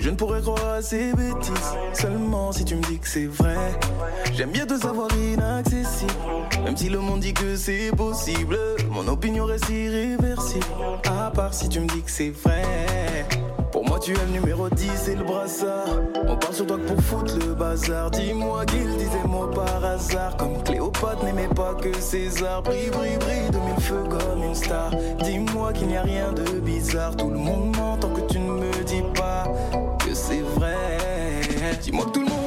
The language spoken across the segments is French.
je ne pourrais croire à ces bêtises seulement si tu me dis que c'est vrai. J'aime bien te savoir inaccessible, même si le monde dit que c'est possible. Mon opinion reste irréversible, à part si tu me dis que c'est vrai. Pour moi, tu es le numéro 10 et le brassard. On parle sur toi que pour foutre le bazar. Dis-moi qu'il disait moi par hasard. Comme Cléopâtre n'aimait pas que César. Brille, brille, brille de mille feux comme une star. Dis-moi qu'il n'y a rien de bizarre. Tout le monde ment tant que tu ne Dis-moi que tout le monde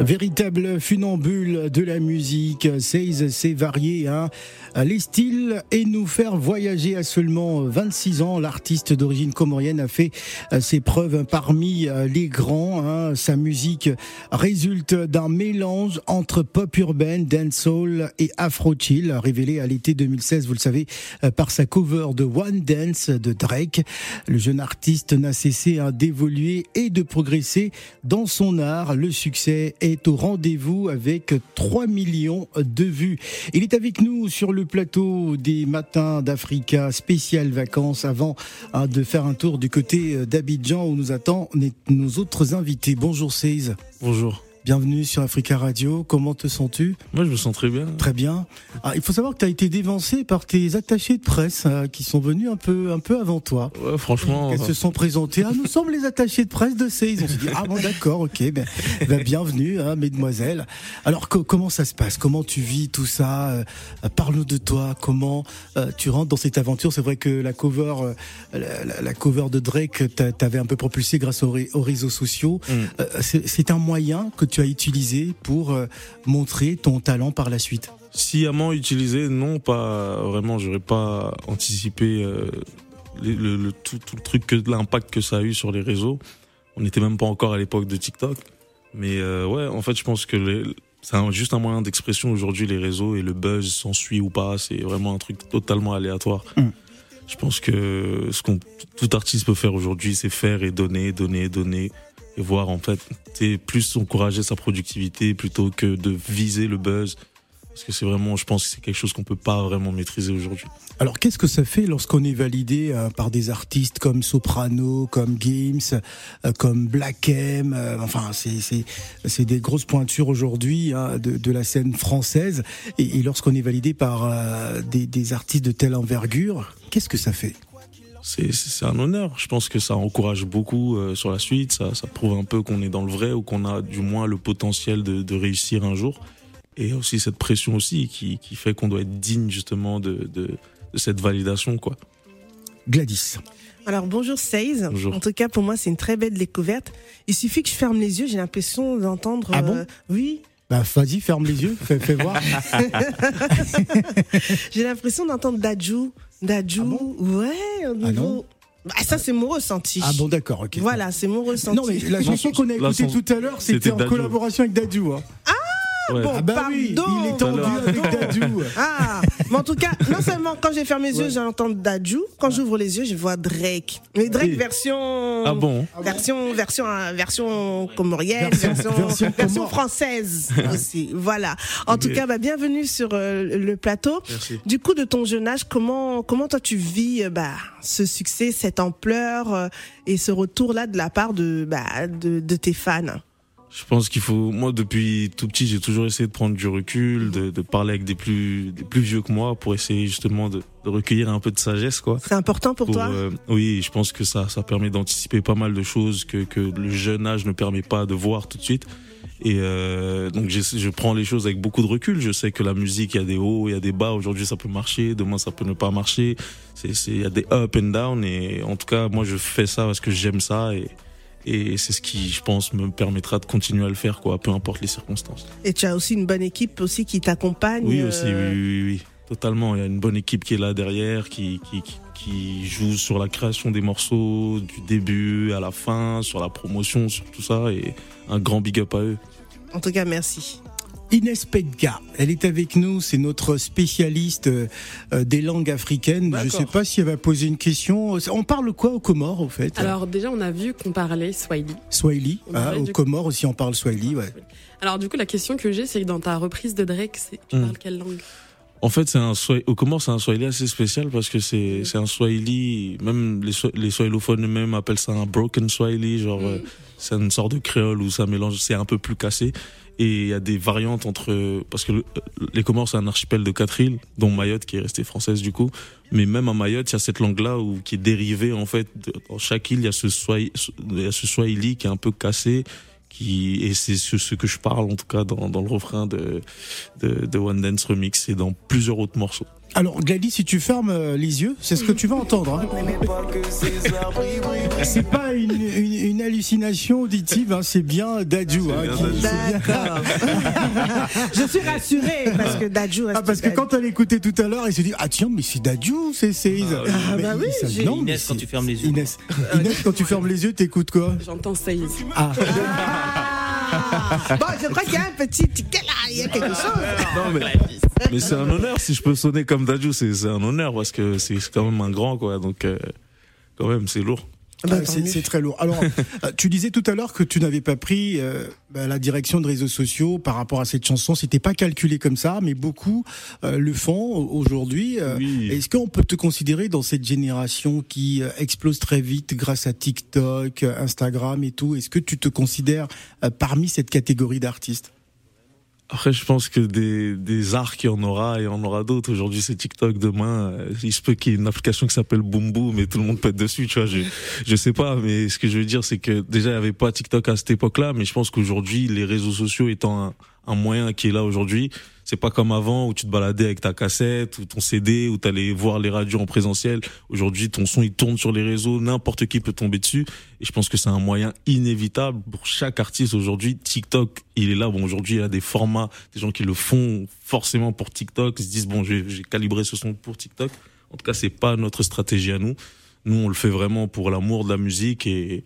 Véritable funambule de la musique, Seize, c'est varié, hein. les styles et nous faire voyager à seulement 26 ans. L'artiste d'origine comorienne a fait euh, ses preuves parmi euh, les grands. hein. Sa musique résulte d'un mélange entre pop urbaine, dancehall et afro-chill, révélé à l'été 2016, vous le savez, euh, par sa cover de One Dance de Drake. Le jeune artiste n'a cessé hein, d'évoluer et de progresser dans son art. Le succès est au rendez-vous avec 3 millions de vues. Il est avec nous sur le plateau des matins d'Africa, spécial vacances, avant hein, de faire un tour du côté euh, d'Abidjan où nous attendent nos autres invités. Bonjour Seize. Bonjour. Bienvenue sur Africa Radio. Comment te sens-tu? Moi, je me sens très bien. Très bien. Ah, il faut savoir que tu as été dévancé par tes attachés de presse euh, qui sont venus un peu, un peu avant toi. Ouais, franchement. Elles se sont présentées. Ah, nous sommes les attachés de presse de Seize. On s'est dit, ah bon, d'accord, ok, ben, ben, bienvenue, hein, mesdemoiselles. Alors, co- comment ça se passe? Comment tu vis tout ça? Euh, Parle-nous de toi. Comment euh, tu rentres dans cette aventure? C'est vrai que la cover, la, la- la cover de Drake, t'a- t'avais un peu propulsé grâce aux, ré- aux réseaux sociaux. Mm. C'est un moyen que tu as utilisé pour euh, montrer ton talent par la suite. Sciemment utilisé, non, pas vraiment. J'aurais pas anticipé euh, le, le- tout, tout le truc, que l'impact que ça a eu sur les réseaux. On n'était même pas encore à l'époque de TikTok. Mais euh, ouais, en fait, je pense que c'est juste un moyen d'expression aujourd'hui, les réseaux, et le buzz s'ensuit ou pas. C'est vraiment un truc totalement aléatoire. Mm. Je pense que ce qu'on tout artiste peut faire aujourd'hui, c'est faire et donner, donner, donner. Voir, en fait, plus encourager sa productivité plutôt que de viser le buzz. Parce que c'est vraiment, je pense que c'est quelque chose qu'on peut pas vraiment maîtriser aujourd'hui. Alors qu'est-ce que ça fait lorsqu'on est validé euh, par des artistes comme Soprano, comme Gims, euh, comme Black M, euh, enfin c'est des grosses pointures aujourd'hui hein, de, de la scène française et, lorsqu'on est validé par des artistes de telle envergure, qu'est-ce que ça fait? C'est, un honneur. Je pense que ça encourage beaucoup euh, sur la suite. Ça, ça prouve un peu qu'on est dans le vrai ou qu'on a du moins le potentiel de, de réussir un jour. Et aussi cette pression aussi qui, qui fait qu'on doit être digne justement de, de, de cette validation, quoi. Gladys. Alors bonjour Seize. Bonjour. En tout cas pour moi c'est une très belle découverte. Il suffit que je ferme les yeux, j'ai l'impression d'entendre. Ah bon? euh, Oui, Bah vas-y, ferme les yeux, fais, fais voir. j'ai l'impression d'entendre Dadju, Dadju. Ah bon ouais, au Ah niveau. non Bah, ça c'est mon ressenti. Ah bon d'accord, ok. Voilà, c'est mon ressenti. Non mais la chanson qu'on a écoutée tout à l'heure, c'était en Dadju. collaboration avec Dadju. Hein. Ouais. bon. Ah bah oui, pardon, il est tendu pardon. avec Dadju. Ah, mais en tout cas, non seulement quand j'ai fermé les yeux, Ouais. j'entends Dadju, quand j'ouvre les yeux, je vois Drake. Mais Drake Oui. version. Ah bon Version, version, euh, version comorienne, Version- version, version version, française aussi. Voilà. En tout cas, bah, bienvenue sur euh, le plateau. Merci. Du coup, de ton jeune âge, comment, comment toi tu vis euh, bah, ce succès, cette ampleur euh, et ce retour-là de la part de, bah, de, de tes fans? Je pense qu'il faut. Moi, depuis tout petit, j'ai toujours essayé de prendre du recul, de, de parler avec des plus, des plus vieux que moi pour essayer justement de, de recueillir un peu de sagesse, quoi. C'est important pour, toi? euh, oui, je pense que ça, ça permet d'anticiper pas mal de choses que, que le jeune âge ne permet pas de voir tout de suite. Et euh, donc je prends les choses avec beaucoup de recul. Je sais que la musique, il y a des hauts, il y a des bas. Aujourd'hui, ça peut marcher, demain, ça peut ne pas marcher. Il y a des up and down. Et en tout cas, moi, je fais ça parce que j'aime ça et et c'est ce qui, je pense, me permettra de continuer à le faire, quoi, peu importe les circonstances. Et tu as aussi une bonne équipe aussi qui t'accompagne. Oui, aussi, oui, oui, oui, totalement. Il y a une bonne équipe qui est là derrière, qui, qui, qui joue sur la création des morceaux, du début à la fin, sur la promotion, sur tout ça, et un grand big up à eux. En tout cas, merci. Inès Pedga, elle est avec nous, c'est notre spécialiste euh, euh, des langues africaines. Je ne sais pas si elle va poser une question. On parle quoi aux Comores au fait? Alors déjà on a vu qu'on parlait Swahili. Swahili, ah, aux Comores aussi on parle Swahili, ouais. Alors du coup la question que j'ai c'est que dans ta reprise de Drake, tu hmm. parles quelle langue? En fait, c'est un au Comores, c'est un Swahili assez spécial parce que c'est c'est un Swahili, même les les Swahilophones eux-mêmes appellent ça un broken Swahili, genre hmm. euh, c'est une sorte de créole où ça mélange, c'est un peu plus cassé. Et il y a des variantes entre parce que les Comores c'est un archipel de quatre îles, dont Mayotte qui est restée française du coup. Mais même à Mayotte, il y a cette langue-là où qui est dérivée en fait. dans chaque île, il y a ce swahili, il y a ce swahili qui est un peu cassé. Qui, et c'est ce, que je parle en tout cas dans, le refrain de, de One Dance Remix et dans plusieurs autres morceaux. Alors Gladys, si tu fermes euh, les yeux, c'est ce que tu vas entendre. Hein. C'est pas une, une, hallucination auditive, hein, c'est bien Dadju. Hein, D'accord. Je suis rassurée parce que Dadju. Ah parce que quand elle écoutait tout à l'heure, elle s'est dit ah tiens mais c'est Dadju, c'est c'est. Ah, ah bah oui. Inès quand tu fermes les yeux. Inès, Inès quand tu fermes les yeux, t'écoutes quoi? J'entends Saïd. Ah. Bon, je crois qu'il y a un petit ticket là, il y a quelque chose. Non, mais, mais c'est un honneur si je peux sonner comme Dadju, c'est un honneur parce que c'est quand même un grand, quoi. Donc, euh, quand même, c'est lourd. Ah bah, c'est très lourd. Alors, euh, tu disais tout à l'heure que tu n'avais pas pris euh, bah, la direction de réseaux sociaux par rapport à cette chanson. C'était pas calculé comme ça, mais beaucoup euh, le font aujourd'hui. Est-ce qu'on peut te considérer dans cette génération qui explose très vite grâce à TikTok, Instagram et tout? Est-ce que tu te considères parmi cette catégorie d'artistes? Après, je pense que des, des arcs, il y en aura et il y en aura d'autres. Aujourd'hui, c'est TikTok. Demain, euh, il se peut qu'il y ait une application qui s'appelle Boom Boom et tout le monde pète dessus, tu vois. Je, je sais pas, mais ce que je veux dire, c'est que déjà, il n'y avait pas TikTok à cette époque-là, mais je pense qu'aujourd'hui, les réseaux sociaux étant un, un moyen qui est là aujourd'hui. C'est pas comme avant où tu te baladais avec ta cassette ou ton CD où t'allais voir les radios en présentiel. Aujourd'hui, ton son il tourne sur les réseaux, n'importe qui peut tomber dessus. Et je pense que c'est un moyen inévitable pour chaque artiste aujourd'hui. TikTok, il est là. Bon, aujourd'hui, il y a des formats, des gens qui le font forcément pour TikTok. Ils se disent bon, j'ai calibré ce son pour TikTok. En tout cas, c'est pas notre stratégie à nous. Nous, on le fait vraiment pour l'amour de la musique et,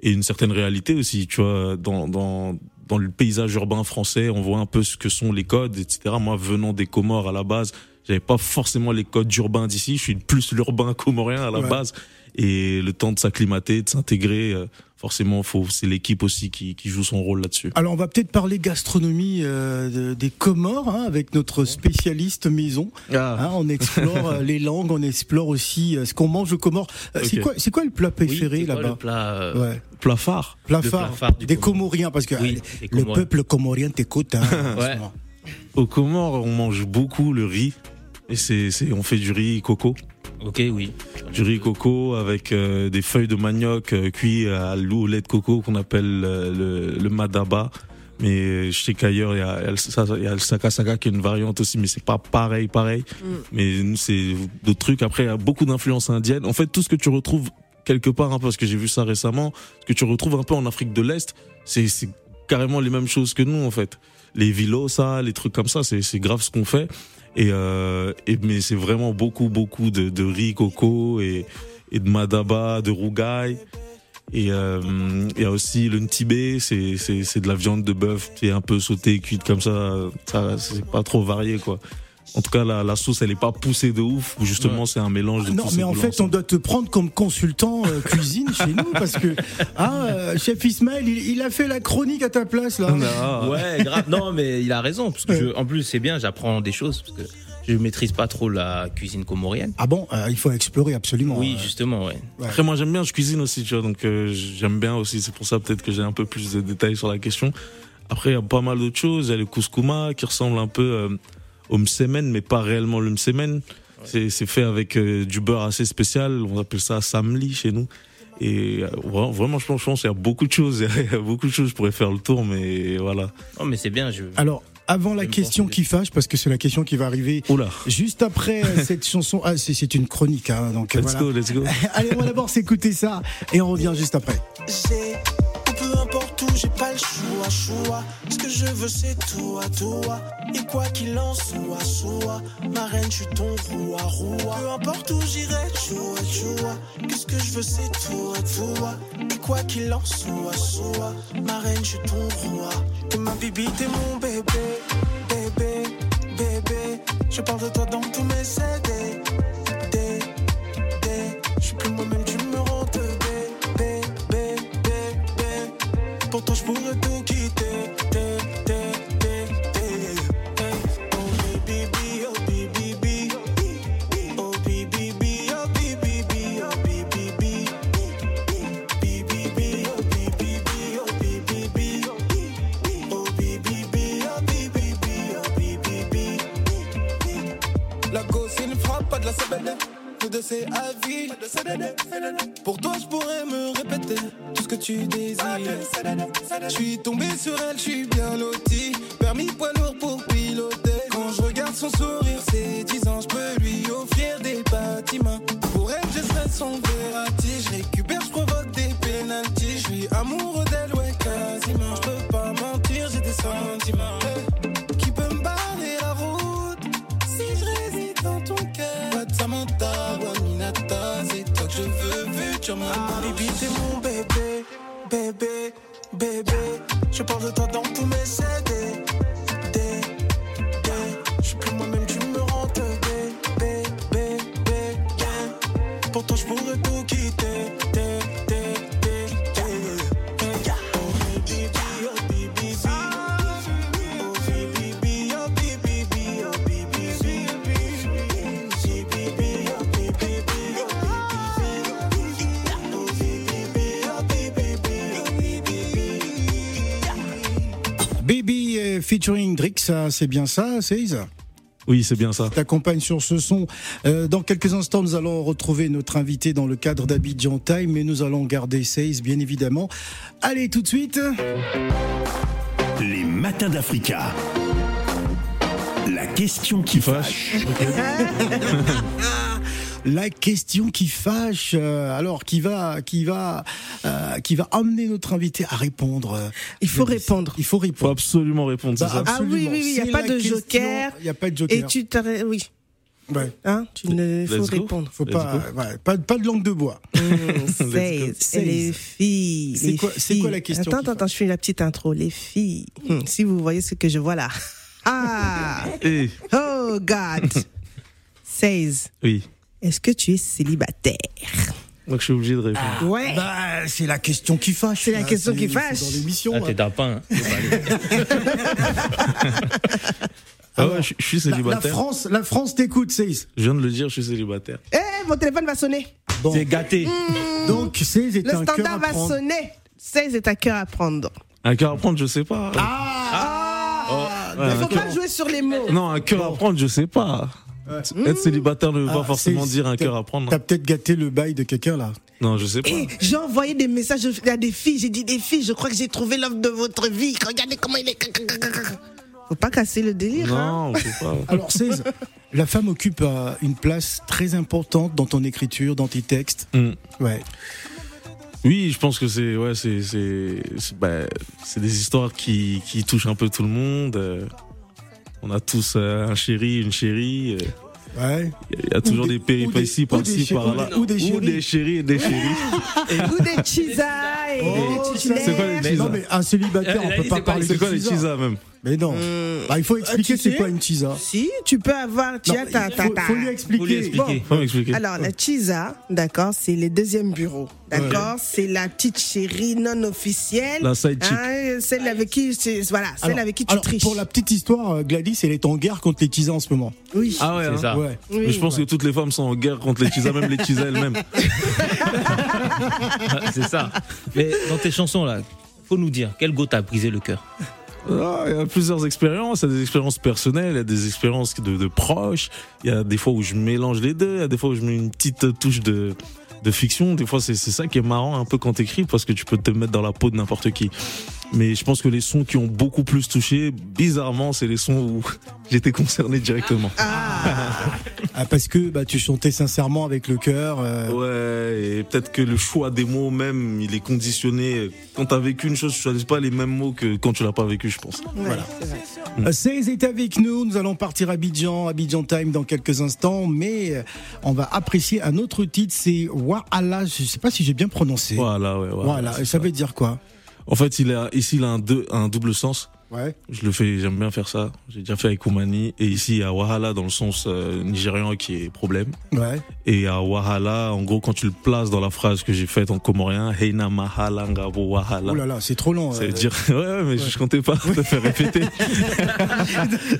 et une certaine réalité aussi. Tu vois, dans, dans dans le paysage urbain français, on voit un peu ce que sont les codes, etc. Moi, venant des Comores à la base, j'avais pas forcément les codes urbains d'ici. Je suis plus l'urbain comorien à la base. Et le temps de s'acclimater, de s'intégrer, euh, forcément, faut, c'est l'équipe aussi qui, qui, joue son rôle là-dessus. Alors, on va peut-être parler gastronomie euh, des Comores hein, avec notre spécialiste maison. Ah. Hein, on explore euh, les langues, on explore aussi ce qu'on mange aux Comores. C'est quoi, c'est quoi le plat préféré là-bas Le plat, ouais. plat phare. Plat phare, des Comoriens, parce que le peuple comorien t'écoute. Hein, ouais. Aux Comores, on mange beaucoup le riz. Et c'est, on fait du riz coco. Ok, oui. Du riz coco avec euh, des feuilles de manioc euh, cuits à l'eau au lait de coco qu'on appelle euh, le, le, madaba. Mais je sais qu'ailleurs, il y, a, il y a le saka saka qui est une variante aussi, mais c'est pas pareil, pareil. Mm. Mais nous, c'est d'autres trucs. Après, il y a beaucoup d'influences indiennes. En fait, tout ce que tu retrouves quelque part, hein, parce que j'ai vu ça récemment, ce que tu retrouves un peu en Afrique de l'Est, c'est carrément les mêmes choses que nous, en fait. Les vilos, ça, les trucs comme ça, c'est grave ce qu'on fait. Et, euh, et mais c'est vraiment beaucoup beaucoup de, de riz coco et, et de madaba, de rougaille. Et il y a aussi le ntibé, c'est c'est de la viande de bœuf qui est un peu sautée, cuite comme ça. Ça c'est pas trop varié quoi. En tout cas, la, la sauce, elle est pas poussée de ouf. Justement, c'est un mélange de Non, mais en fait, on doit te prendre comme consultant euh, cuisine chez nous parce que ah, euh, chef Ismaël, il, il, a fait la chronique à ta place là. Non. Ouais, grave. Non, mais il a raison parce que je, en plus c'est bien, j'apprends des choses parce que je maîtrise pas trop la cuisine comorienne. Ah bon euh, Il faut explorer absolument. Oui, justement, ouais. Après, moi, j'aime bien, je cuisine aussi, tu vois, donc j'aime bien aussi. C'est pour ça peut-être que j'ai un peu plus de détails sur la question. Après, il y a pas mal d'autres choses. Il y a le couscouma qui ressemble un peu msemen, mais pas réellement le msemen. C'est fait avec euh, du beurre assez spécial, on appelle ça samli chez nous. Et euh, vra- vraiment, je pense, je pense qu'il y a beaucoup de choses. Il y a beaucoup de choses. Je pourrais faire le tour, mais voilà. Non, mais c'est bien. Je... Alors, avant la question qui fâche, parce que c'est la question qui va arriver Oula. juste après euh, cette chanson. Ah, c'est c'est une chronique, hein, donc Let's voilà. go, let's go. Allez, on va d'abord s'écouter ça et on revient juste après. J'ai, pas le choix, choix. Ce que je veux, c'est toi, toi. Et quoi qu'il en soit, soit. Ma reine, je suis ton roi, roi. Peu importe où j'irai, choua, choua. Qu'est-ce que je veux, c'est toi, toi. Et quoi qu'il en soit, soit. Ma reine, je suis ton roi. T'es ma bibi, t'es mon bébé, bébé, bébé. Je parle de toi dans tous mes CD. De la c'est à vie. Pour toi, je pourrais me répéter tout ce que tu désires. Je suis tombé sur elle, je suis bien loti. Permis poids lourd pour piloter. Quand je regarde son sourire, c'est 10 ans, je peux lui offrir des bâtiments. Pour elle, je serai son verratti. Je récupère, je provoque des pénalties. Je suis amoureux d'elle, ouais, quasiment. Je peux pas mentir, j'ai des sentiments. Aminata, c'est toi que je veux, vu tu mon Bibi, t'es mon bébé, bébé, bébé. Je parle de toi dans tous mes CD. Featuring Drix, c'est bien ça, Seize Oui, c'est bien ça. t'accompagne sur ce son. Euh, dans quelques instants, nous allons retrouver notre invité dans le cadre d'Abidjan Time, mais nous allons garder Seize, bien évidemment. Allez, tout de suite. Les matins d'Africa. La question qui fâche. La question qui fâche, euh, alors qui va, qui va, euh, qui va amener notre invité à répondre. euh, Il faut répondre. Il faut Faut répondre. absolument répondre, c'est Bah, ça. Ah oui, oui, oui, il y a pas de question- joker. Il n'y a pas de joker. Et tu t'arrêtes, oui, Ouais. hein, tu ne, faut répondre. Faut pas, ouais, pas, pas de langue de bois. Mmh, les filles. C'est quoi- c'est filles. quoi la question Attends, attends, attends, je fais la petite intro. Les filles. Hmm, si vous voyez ce que je vois là. Ah! Eh, Oh God! 16. oui. Est-ce que tu es célibataire? Donc je suis obligé de répondre. Ouais. Bah, c'est la question qui fâche. C'est la question qui c'est fâche. Dans l'émission. Ah, hein. t'es tapin. hein. Pas aller. Ah ouais, je, je suis La, la célibataire. France, la France t'écoute, Seize. Je viens de le dire, je suis célibataire. Eh, mon téléphone va sonner. Bon, T'es gâté. donc Seize est Le un cœur standard à va prendre. sonner. 16 est un cœur à prendre. Un cœur à prendre, je sais pas. Ah, Ouais, Il un faut cœur- pas jouer sur les mots. Non, un cœur à prendre, je sais pas. Être célibataire ne veut Ah, pas forcément c'est- dire un cœur à prendre. T'as peut-être gâté le bail de quelqu'un là. Non, je sais pas. Eh, j'ai envoyé des messages à des filles. J'ai dit des filles, je crois que j'ai trouvé l'homme de votre vie. Regardez comment il est. Faut pas casser le délire. hein. Non, faut pas. Alors 16, la femme occupe euh, une place très importante dans ton écriture, dans tes textes. Hmm. Ouais. Oui, je pense que c'est ouais, c'est c'est c'est bah, c'est des histoires qui qui touchent un peu tout le monde. On a tous euh, un chéri, une chérie. euh. Ouais. Il y a toujours des- des péripéties ou des- ou des par-ci chéris- par-là. ou des chéris. des chéris et des chéris. Ou des chisa et Oh, c'est quoi les Non mais un célibataire, on peut pas c'est quoi parler C'est de quoi les chisa. chisas même Mais non. Bah, il faut expliquer Ah, c'est quoi une chisa. Si, tu peux avoir. Tu Non, as ta, il ta, faut, ta- faut lui expliquer. Faut lui expliquer. Faut m'expliquer. Alors, la chisa, d'accord, c'est le deuxième bureau. D'accord C'est la petite chérie non officielle. La side chick. Hein, celle avec qui, voilà, celle Alors- avec qui tu alors, triches. Pour la petite histoire, euh, Gladys, elle est en guerre contre les tisas en ce moment. Oui. Ah ouais. C'est hein. ça. Ouais. Oui. Mais je pense que toutes les femmes sont en guerre contre les chisas, même les chisas elles-mêmes. c'est ça. Mais dans tes chansons là, faut nous dire quel go t'a brisé le cœur? Ah, il y a plusieurs expériences, il y a des expériences personnelles, il y a des expériences de, de proches, il y a des fois où je mélange les deux, il y a des fois où je mets une petite touche de de fiction. Des fois, c'est c'est ça qui est marrant un peu quand t'écris parce que tu peux te mettre dans la peau de n'importe qui. Mais je pense que les sons qui ont beaucoup plus touché, bizarrement, c'est les sons où j'étais concerné directement. Ah, parce que bah, tu chantais sincèrement avec le cœur. euh, Ouais, et peut-être que le choix des mots même, il est conditionné. Quand t'as vécu une chose, tu choisis pas les mêmes mots que quand tu l'as pas vécu, je pense. Ouais, Voilà. c'est vrai. Euh, 16 est avec nous, nous allons partir à Abidjan, Abidjan Time dans quelques instants, mais euh, on va apprécier un autre titre, c'est Wahala, je sais pas si j'ai bien prononcé. Voilà, ouais. Voilà, et ça veut dire quoi? En fait, il a, ici, il a un, deux, un double sens. Ouais. Je le fais, j'aime bien faire ça. J'ai déjà fait avec Oumani. Et ici, il y a Wahala dans le sens euh, nigérian qui est problème. Ouais. Et à Wahala, en gros, quand tu le places dans la phrase que j'ai faite en comorien, Heina Mahala Ngabo Wahala. Oh là là, c'est trop long. Ça euh. veut dire, ouais, ouais, mais je comptais pas te faire répéter.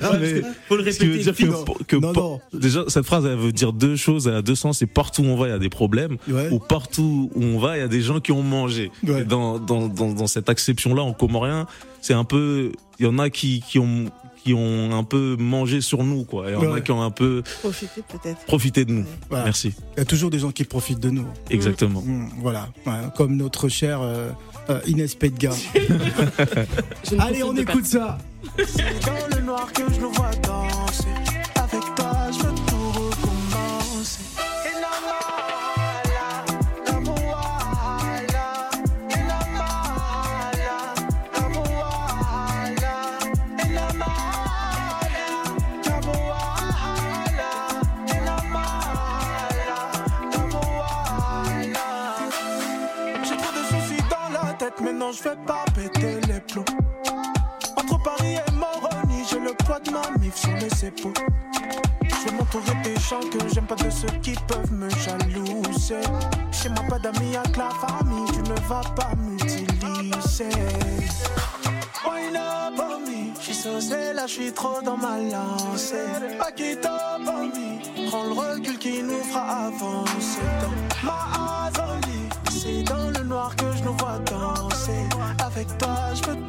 Ah, Mais Faut le ce qui veut répéter. dire Non, que, que non, non. déjà, cette phrase, elle veut dire deux choses, elle a deux sens. C'est partout où on va, il y a des problèmes. Ouais. Ou partout où on va, il y a des gens qui ont mangé. Ouais. Dans, dans, dans, dans cette acception-là, en comorien, c'est un peu, il y en a qui, qui ont, qui ont un peu mangé sur nous, quoi. Et il y en a qui ont un peu Profitez peut-être. profité de nous. Voilà. Merci. Il y a toujours des gens qui profitent de nous. Exactement. Mm, voilà, Ouais, comme notre cher euh, euh, Inès Pedga. Allez, on écoute ça. C'est dans le noir que je nous vois danser. Épaules. Je vais m'entourer des gens que j'aime pas de ceux qui peuvent me jalouser. Chez moi, pas d'amis avec la famille, tu ne vas pas m'utiliser. Wine up on me, je suis saucé, là je suis trop dans ma lancée. Up on me, prends le recul qui nous fera avancer. Ma azolie, c'est dans le noir que je nous vois danser. Avec toi, je veux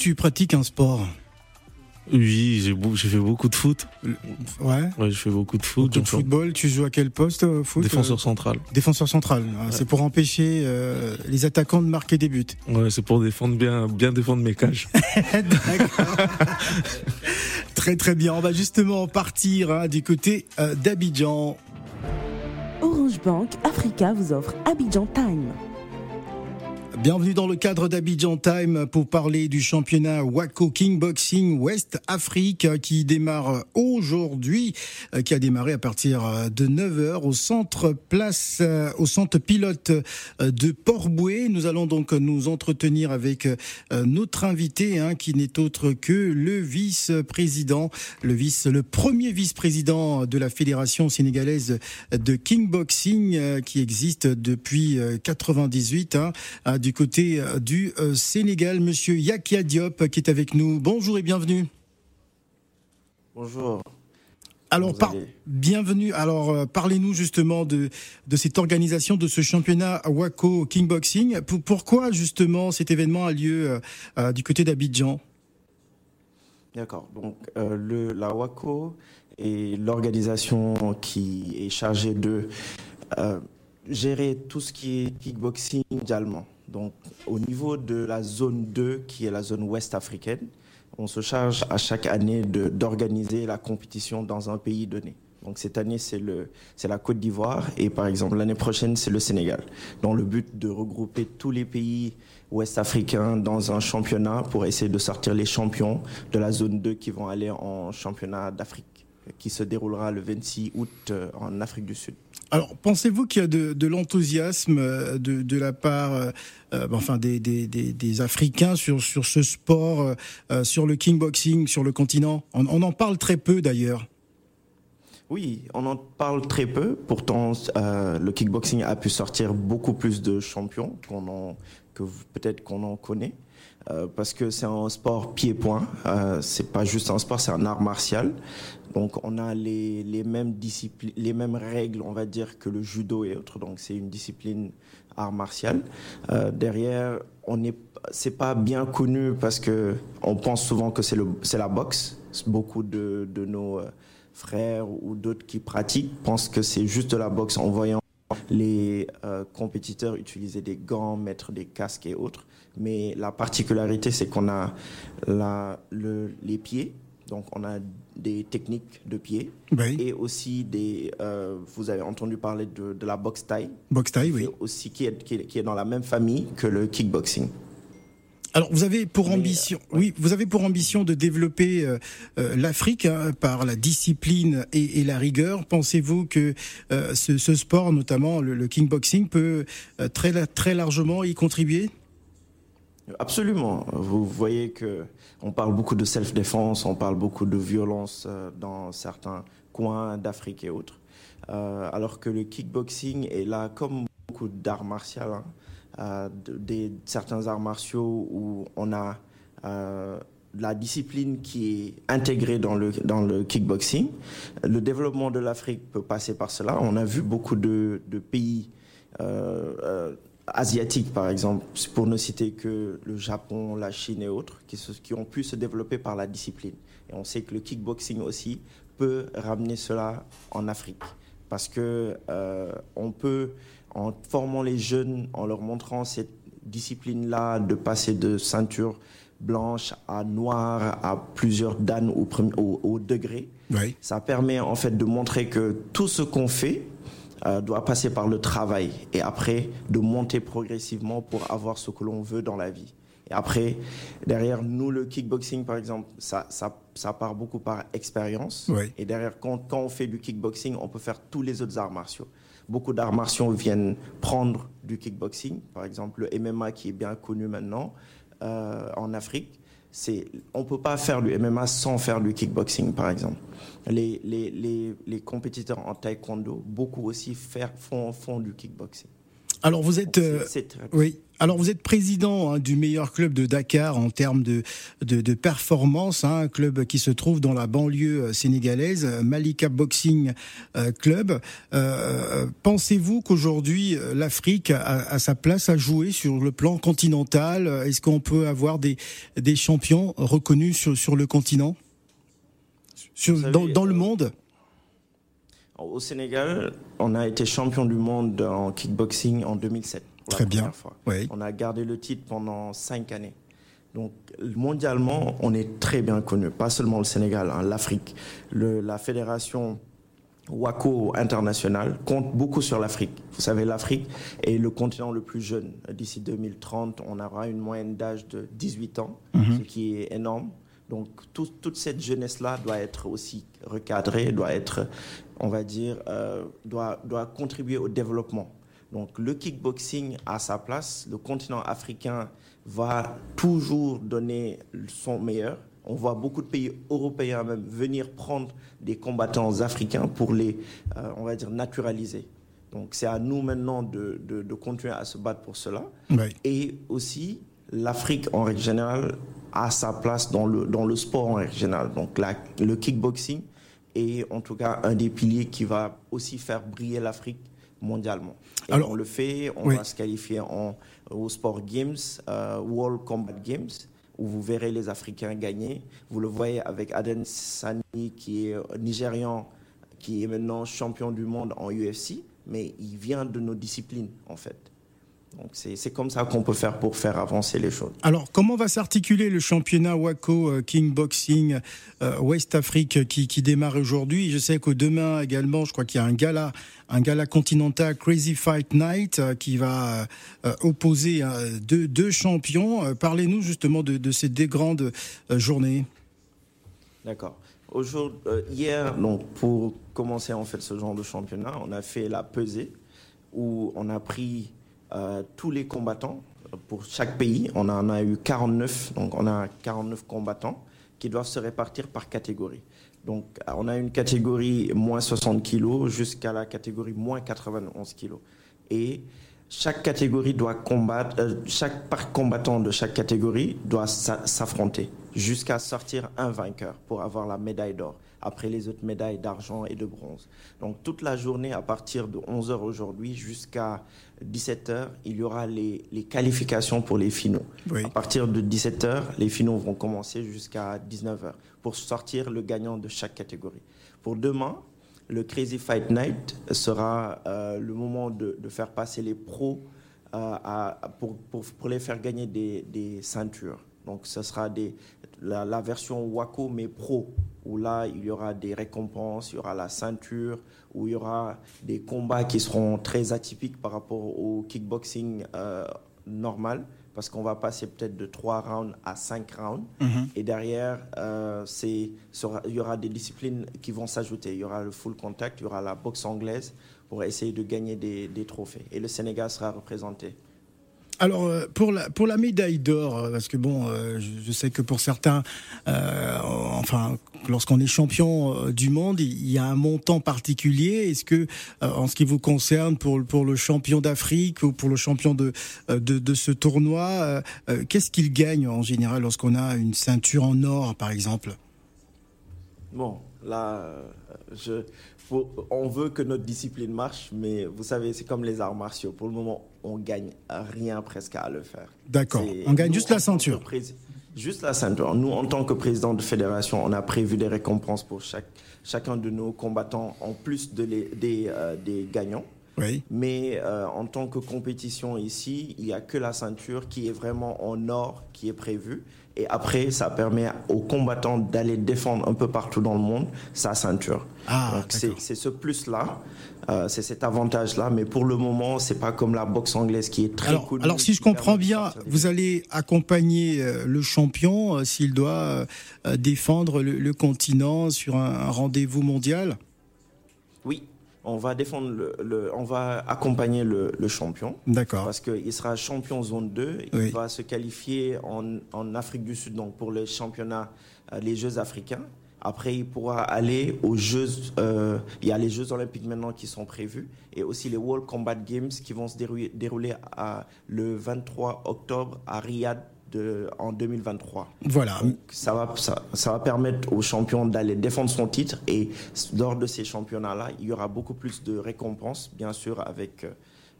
tu pratiques un sport Oui, j'ai beau- fait beaucoup de foot. Ouais. Ouais, je fais beaucoup de foot. Beaucoup de football, tu joues à quel poste euh, foot Défenseur euh, central. Défenseur central. Ah, C'est pour empêcher euh, les attaquants de marquer des buts. Ouais, c'est pour défendre bien, bien défendre mes cages. D'accord. très très bien. On va justement partir hein, du côté euh, d'Abidjan. Orange Bank Africa vous offre Abidjan Time. Bienvenue dans le cadre d'Abidjan Time pour parler du championnat Waco Kickboxing West Afrique qui démarre aujourd'hui, euh, qui a démarré à partir euh, de 9h au centre place, euh, au centre pilote de Port-Boué. Nous allons donc nous entretenir avec notre invité hein, qui n'est autre que le vice-président, le vice, le premier vice-président de la fédération sénégalaise de kickboxing euh, qui existe depuis euh, 98 hein, ah, du côté euh, du euh, Sénégal. Monsieur Yakia Diop euh, qui est avec nous. Bonjour et bienvenue. Bonjour. Alors, par- bienvenue. Alors, euh, parlez-nous justement de, de cette organisation, de ce championnat Waco Kickboxing. Pour- pourquoi justement cet événement a lieu euh, du côté d'Abidjan? D'accord. Donc, euh, le, la WACO est l'organisation qui est chargée de gérer tout ce qui est kickboxing mondialement. Donc, au niveau de la zone 2, qui est la zone ouest africaine, on se charge à chaque année d'organiser la compétition dans un pays donné. Donc cette année, c'est la Côte d'Ivoire et par exemple l'année prochaine, c'est le Sénégal. Dans le but de regrouper tous les pays ouest-africains dans un championnat pour essayer de sortir les champions de la zone 2 qui vont aller en championnat d'Afrique, qui se déroulera le 26 août euh, en Afrique du Sud. Alors, pensez-vous qu'il y a de, l'enthousiasme euh, de, la part, euh, euh, enfin, des, Africains sur, ce sport, sur le kickboxing, sur le continent? On, en parle très peu d'ailleurs. Oui, on en parle très peu. Pourtant, le kickboxing a pu sortir beaucoup plus de champions qu'on que peut-être qu'on en connaît. Euh, parce que c'est un sport pied-point. Euh, c'est pas juste un sport, c'est un art martial. Donc on a les, les mêmes disciplines, les mêmes règles, on va dire, que le judo et autres. Donc c'est une discipline art martial. Euh, derrière, on n'est, c'est pas bien connu parce que on pense souvent que c'est c'est la boxe. Beaucoup de, de nos frères ou d'autres qui pratiquent pensent que c'est juste la boxe en voyant les euh, compétiteurs utiliser des gants, mettre des casques et autres. Mais la particularité, c'est qu'on a la, le, les pieds, donc on a des techniques de pied oui. et aussi des. Euh, vous avez entendu parler de, de la boxe taille. Boxe taille, oui. Aussi qui est, qui est, qui est dans la même famille que le kickboxing. Alors, vous avez pour Mais, ambition, euh, oui, vous avez pour ambition de développer euh, euh, l'Afrique hein, par la discipline et, et la rigueur. Pensez-vous que euh, ce, ce, sport, notamment le, le kickboxing, peut très très largement y contribuer? Absolument. Vous voyez que on parle beaucoup de self-défense, on parle beaucoup de violence dans certains coins d'Afrique et autres. alors que le kickboxing est là comme beaucoup d'arts martiaux. Hein, euh, des, certains arts martiaux où on a euh, la discipline qui est intégrée dans le, dans le kickboxing. Le développement de l'Afrique peut passer par cela. On a vu beaucoup de, de pays euh, asiatiques, par exemple, pour ne citer que le Japon, la Chine et autres, qui ont pu se développer par la discipline. Et on sait que le kickboxing aussi peut ramener cela en Afrique. Parce que on peut en formant les jeunes, en leur montrant cette discipline-là, de passer de ceinture blanche à noire à plusieurs dan au, au, au degré. Oui. Ça permet en fait de montrer que tout ce qu'on fait euh, doit passer par le travail et après de monter progressivement pour avoir ce que l'on veut dans la vie. Et après, derrière nous, le kickboxing, par exemple, ça, ça, ça part beaucoup par expérience. Oui. Et derrière, quand, quand on fait du kickboxing, on peut faire tous les autres arts martiaux beaucoup d'arts martiaux viennent prendre du kickboxing. Par exemple, le MMA qui est bien connu maintenant euh, en Afrique. C'est, on ne peut pas faire du MMA sans faire du kickboxing, par exemple. Les, les, les, les compétiteurs en taekwondo, beaucoup aussi faire, font, font du kickboxing. Alors vous êtes, euh, oui. Alors vous êtes président hein, du meilleur club de Dakar en termes de, de, de performance, hein, un club qui se trouve dans la banlieue euh, sénégalaise, Malika Boxing euh, Club. Euh, Pensez-vous qu'aujourd'hui l'Afrique a, a, sa place à jouer sur le plan continental? Est-ce qu'on peut avoir des, des champions reconnus sur, sur le continent, sur, savez, dans, dans le monde? Au Sénégal, on a été champion du monde en kickboxing en 2007. Très bien. Fois. Oui. On a gardé le titre pendant cinq années. Donc mondialement, on est très bien connu. Pas seulement le Sénégal, hein, l'Afrique. La fédération WACO internationale compte beaucoup sur l'Afrique. Vous savez, l'Afrique est le continent le plus jeune. D'ici 2030, on aura une moyenne d'âge de 18 ans, mm -hmm. ce qui est énorme. Donc tout, toute cette jeunesse-là doit être aussi recadrée, doit être, on va dire, euh, doit, doit contribuer au développement. Donc le kickboxing a sa place, le continent africain va toujours donner son meilleur. On voit beaucoup de pays européens même venir prendre des combattants africains pour les, euh, on va dire, naturaliser. Donc c'est à nous maintenant de, de, de, continuer à se battre pour cela. Oui. Et aussi, l'Afrique en règle générale a sa place dans le, dans le sport en règle générale. Donc la, le kickboxing est en tout cas un des piliers qui va aussi faire briller l'Afrique mondialement. Et Alors, on le fait, on oui. va se qualifier en, au Sport Games, euh, World Combat Games, où vous verrez les Africains gagner. Vous le voyez avec Aden Sani, qui est nigérian, qui est maintenant champion du monde en UFC, mais il vient de nos disciplines, en fait. Donc c'est comme ça qu'on peut faire pour faire avancer les choses. Alors comment va s'articuler le championnat Waco euh, King Boxing euh, West Afrique qui, qui démarre aujourd'hui? Je sais qu'au demain également, je crois qu'il y a un gala, un gala continental Crazy Fight Night euh, qui va opposer deux, deux, champions. Parlez-nous justement de, de, ces deux grandes journées. D'accord. Hier, donc pour commencer en fait ce genre de championnat, on a fait la pesée où on a pris euh, tous les combattants pour chaque pays. On en a eu 49, donc on a 49 combattants qui doivent se répartir par catégorie. Donc on a une catégorie moins 60 kg jusqu'à la catégorie moins 91 kg. Et chaque catégorie doit combattre, euh, chaque par combattant de chaque catégorie doit s'affronter jusqu'à sortir un vainqueur pour avoir la médaille d'or après les autres médailles d'argent et de bronze. Donc toute la journée, à partir de 11h aujourd'hui jusqu'à 17h, il y aura les, qualifications pour les finaux. À partir de 17h, les finaux vont commencer jusqu'à 19h pour sortir le gagnant de chaque catégorie. Pour demain, le Crazy Fight Night sera euh, le moment de, faire passer les pros euh, pour, pour, les faire gagner des, des ceintures. Donc ce sera des, la, version Waco mais pro, où là il y aura des récompenses, il y aura la ceinture, où il y aura des combats qui seront très atypiques par rapport au kickboxing euh, normal, parce qu'on va passer peut-être de 3 rounds à 5 rounds. Mhm. Et derrière, euh, il y aura des disciplines qui vont s'ajouter. Il y aura le full contact, il y aura la boxe anglaise pour essayer de gagner des, des trophées. Et le Sénégal sera représenté. Alors euh, pour la pour la médaille d'or, euh, parce que bon, euh, je, sais que pour certains, enfin, lorsqu'on est champion du monde, il y a un montant particulier. Est-ce que, en ce qui vous concerne, pour pour le champion d'Afrique ou pour le champion de de, de ce tournoi, qu'est-ce qu'il gagne en général lorsqu'on a une ceinture en or, par exemple? Bon, là, je, on veut que notre discipline marche, mais vous savez, c'est comme les arts martiaux. Pour le moment, on gagne rien presque à le faire. D'accord. On gagne juste la ceinture. Juste la ceinture. Nous, en tant que président de fédération, on a prévu des récompenses pour chaque, chacun de nos combattants en plus de les, des, euh, des gagnants. Oui. Mais euh, en tant que compétition ici, il n'y a que la ceinture qui est vraiment en or qui est prévue. Et après, ça permet aux combattants d'aller défendre un peu partout dans le monde sa ceinture. Ah, c'est ce plus-là, euh, c'est cet avantage-là. Mais pour le moment, c'est pas comme la boxe anglaise qui est très alors, cool. Alors, si je comprends bien, vous allez accompagner euh, le champion euh, s'il doit défendre le, continent sur un rendez-vous mondial? On va défendre le, on va accompagner le, champion. D'accord. Parce qu'il sera champion zone 2. Il va se qualifier en, Afrique du Sud, donc pour les championnats, euh, les Jeux africains. Après, il pourra aller aux Jeux. Euh, il y a les Jeux olympiques maintenant qui sont prévus et aussi les World Combat Games qui vont se dérouler, dérouler à, le 23 octobre à Riyad en 2023. Voilà. ça va, ça, ça, va permettre aux champions d'aller défendre son titre et lors de ces championnats-là, il y aura beaucoup plus de récompenses, bien sûr, avec euh,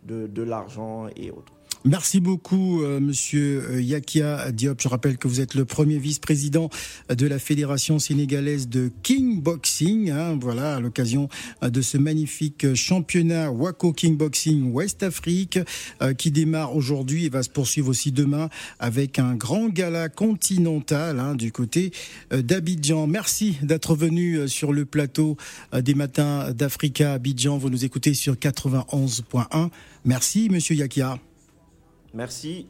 de, de l'argent et autres. Merci beaucoup, euh, Monsieur euh, Yakia Diop. Je rappelle que vous êtes le premier vice-président de la Fédération sénégalaise de King Boxing. Hein, voilà, à l'occasion euh, de ce magnifique championnat Waco King Boxing West Afrique qui démarre aujourd'hui et va se poursuivre aussi demain avec un grand gala continental hein, du côté d'Abidjan. Merci d'être venu sur le plateau des matins d'Africa Abidjan. Vous nous écoutez sur 91.1. Merci, Monsieur Yakia. Merci.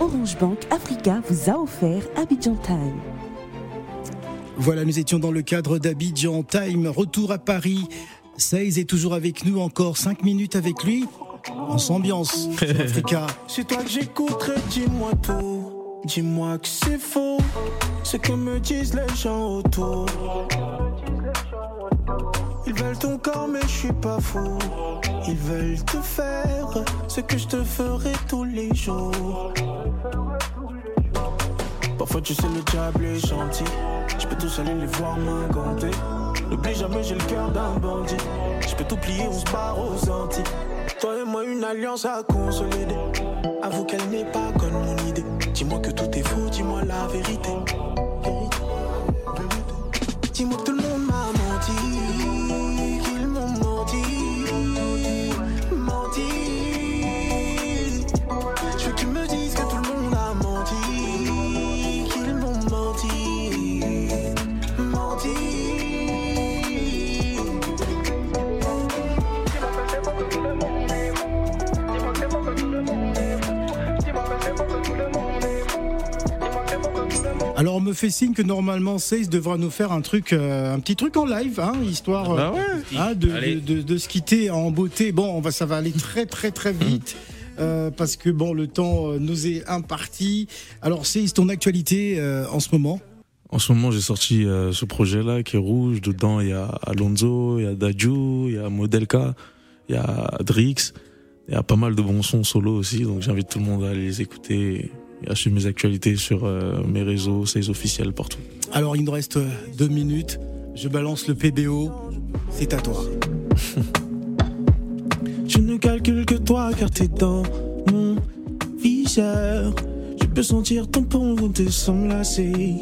Orange Bank Africa vous a offert Abidjan Time. Voilà, nous étions dans le cadre d'Abidjan Time. Retour à Paris. Seize est toujours avec nous, encore 5 minutes avec lui. On s'ambiance Africa. C'est toi que j'écouterai, dis-moi tout. Dis-moi que c'est faux, ce que me disent les gens autour. Veulent ton corps, mais je suis pas fou. Ils veulent te faire ce que je te ferai tous les jours. Parfois tu sais le diable est gentil. Je peux tous aller les voir m'incanter. N'oublie jamais j'ai le cœur d'un bandit. Je peux tout plier, on se barre aux Antilles. Toi et moi une alliance à consolider. Avoue qu'elle n'est pas comme mon idée. Dis-moi que tout est faux, dis-moi la vérité. Dis-moi que tout fait signe que normalement Seize devra nous faire un truc, euh, un petit truc en live, hein, histoire Bah ouais. hein, de, de- de se quitter en beauté. Bon, on va, ça va aller très très très vite. euh, parce que bon, le temps euh, nous est imparti. Alors, c'est ton actualité euh, en ce moment? En ce moment, j'ai sorti euh, ce projet-là qui est rouge. Dedans, il y a Alonso, il y a Daju, il y a Modelka, il y a Drix. Il y a pas mal de bons sons solo aussi. Donc, j'invite tout le monde à aller les écouter et à suivre mes actualités sur euh, mes réseaux, c'est officiels partout. Alors, il nous reste euh, deux minutes. Je balance le PBO. C'est à toi. Je ne calcule que toi car t'es dans mon viseur. Je peux sentir ton pont sans me lasser.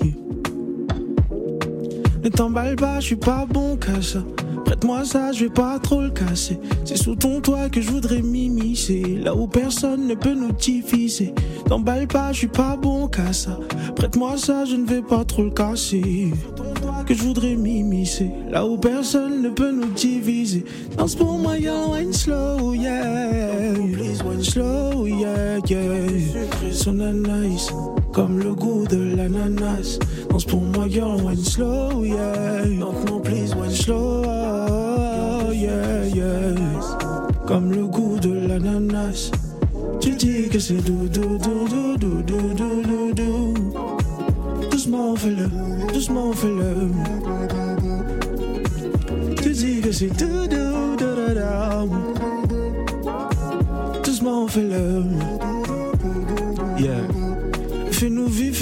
Ne t'emballe pas, je suis pas bon qu'à ça. Prête-moi ça, je vais pas trop le casser. C'est sous ton toit que je voudrais m'immiscer. Là où personne ne peut nous diviser. T'emballe pas, je suis pas bon qu'à ça. Prête-moi ça, je ne vais pas trop le casser. Que je voudrais m'immiscer. Là où personne ne peut nous diviser. Danse pour moi, yo, wine slow, yeah. Please wine slow, yeah, yeah. Son nice, comme le goût de l'ananas. Danse pour moi, girl, one slow, yeah. Lentement, please, one slow, yeah, yeah. Comme le goût de l'ananas. Tu dis que c'est doux, doux, doux, doux, doux, doux, doux, doux. Doucement, fais-le, doucement, fais-le. Tu dis que c'est doux, doux, doux, doux, doux. Doucement, fais-le.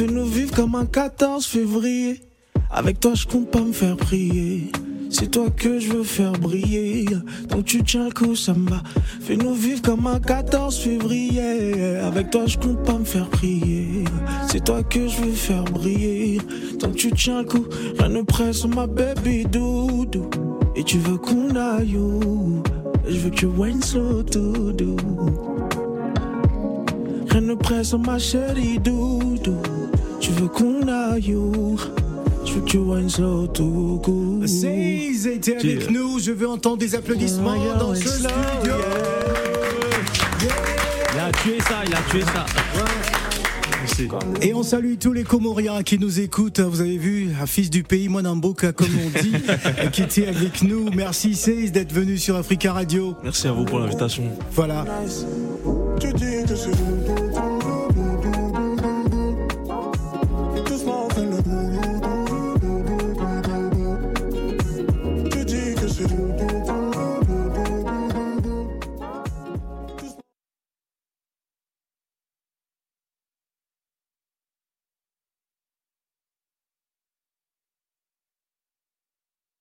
Fais-nous vivre, comme un 14 février. Avec toi, je compte pas me faire prier. C'est toi que je veux faire briller. Donc tu tiens le coup, ça. Fais-nous vivre comme un 14 février. Avec toi, je compte pas me faire prier. C'est toi que je veux faire briller. Donc tu tiens le coup, rien ne presse ma baby doudou. Et tu veux qu'on aille où? Je veux que tu wine slow doudou. Rien ne presse ma chérie doudou. Tu veux qu'on aille où Je veux que tu wine slow doudou. Seize était avec Yeah. nous. Je veux entendre des applaudissements Oh, yeah, dans ouais, ce studio. Il a tué ça, il a tué ça. Et on salue tous les Comoriens qui nous écoutent. Vous avez vu, un fils du pays, Mwanamboka, comme on dit, qui était avec nous. Merci Seize d'être venu sur Africa Radio. Merci à vous pour l'invitation. Voilà.